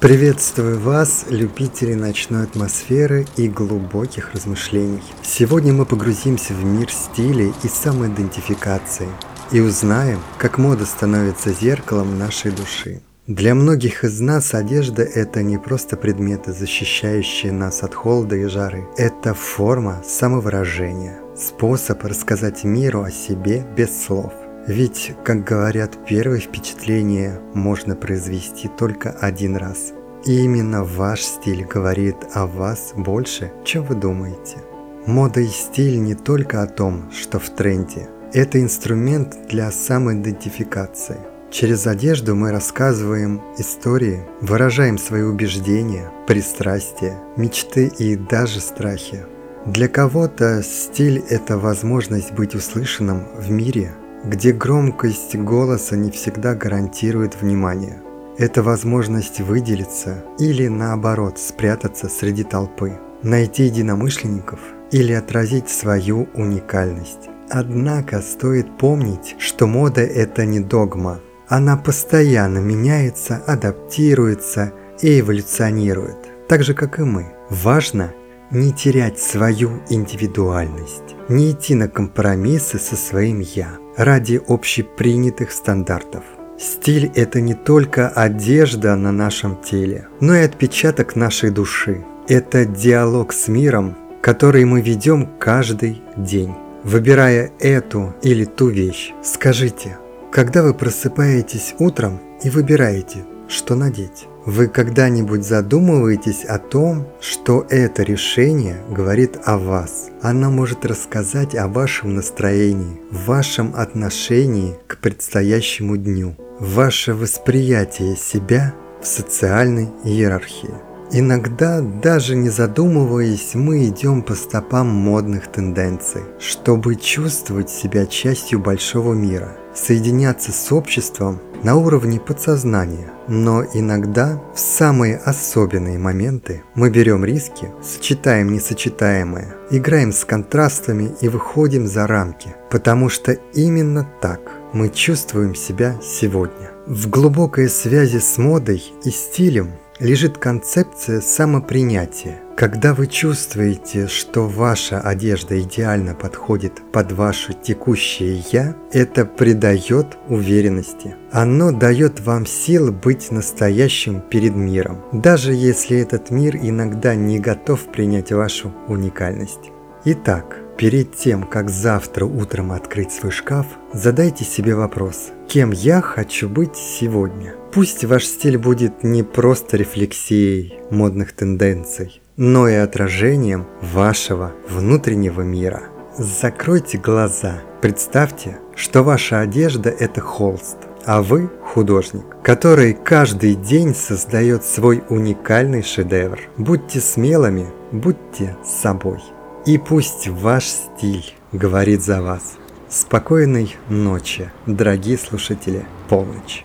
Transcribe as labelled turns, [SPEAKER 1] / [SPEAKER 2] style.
[SPEAKER 1] Приветствую вас, любители ночной атмосферы и глубоких размышлений. Сегодня мы погрузимся в мир стилей и самоидентификации и узнаем, как мода становится зеркалом нашей души. Для многих из нас одежда – это не просто предметы, защищающие нас от холода и жары. Это форма самовыражения, способ рассказать миру о себе без слов – ведь, как говорят, первое впечатление можно произвести только один раз. И именно ваш стиль говорит о вас больше, чем вы думаете. Мода и стиль не только о том, что в тренде. Это инструмент для самоидентификации. Через одежду мы рассказываем истории, выражаем свои убеждения, пристрастия, мечты и даже страхи. Для кого-то стиль – это возможность быть услышанным в мире – где громкость голоса не всегда гарантирует внимание. Это возможность выделиться или наоборот спрятаться среди толпы, найти единомышленников или отразить свою уникальность. Однако стоит помнить, что мода – это не догма. Она постоянно меняется, адаптируется и эволюционирует, так же как и мы. Важно не терять свою индивидуальность, не идти на компромиссы со своим «я» ради общепринятых стандартов. Стиль – это не только одежда на нашем теле, но и отпечаток нашей души. Это диалог с миром, который мы ведем каждый день. Выбирая эту или ту вещь, скажите, когда вы просыпаетесь утром и выбираете, что надеть? Вы когда-нибудь задумываетесь о том, что это решение говорит о вас? Оно может рассказать о вашем настроении, вашем отношении к предстоящему дню, ваше восприятие себя в социальной иерархии. Иногда, даже не задумываясь, мы идем по стопам модных тенденций, чтобы чувствовать себя частью большого мира, соединяться с обществом на уровне подсознания. Но иногда, в самые особенные моменты, мы берем риски, сочетаем несочетаемое, играем с контрастами и выходим за рамки, потому что именно так мы чувствуем себя сегодня. В глубокой связи с модой и стилем лежит концепция самопринятия. Когда вы чувствуете, что ваша одежда идеально подходит под ваше текущее «я», это придает уверенности. Оно дает вам сил быть настоящим перед миром, даже если этот мир иногда не готов принять вашу уникальность. Итак, перед тем, как завтра утром открыть свой шкаф, задайте себе вопрос, кем я хочу быть сегодня? Пусть ваш стиль будет не просто рефлексией модных тенденций, но и отражением вашего внутреннего мира. Закройте глаза, представьте, что ваша одежда – это холст, а вы – художник, который каждый день создает свой уникальный шедевр. Будьте смелыми, будьте собой. И пусть ваш стиль говорит за вас. Спокойной ночи, дорогие слушатели, полночь.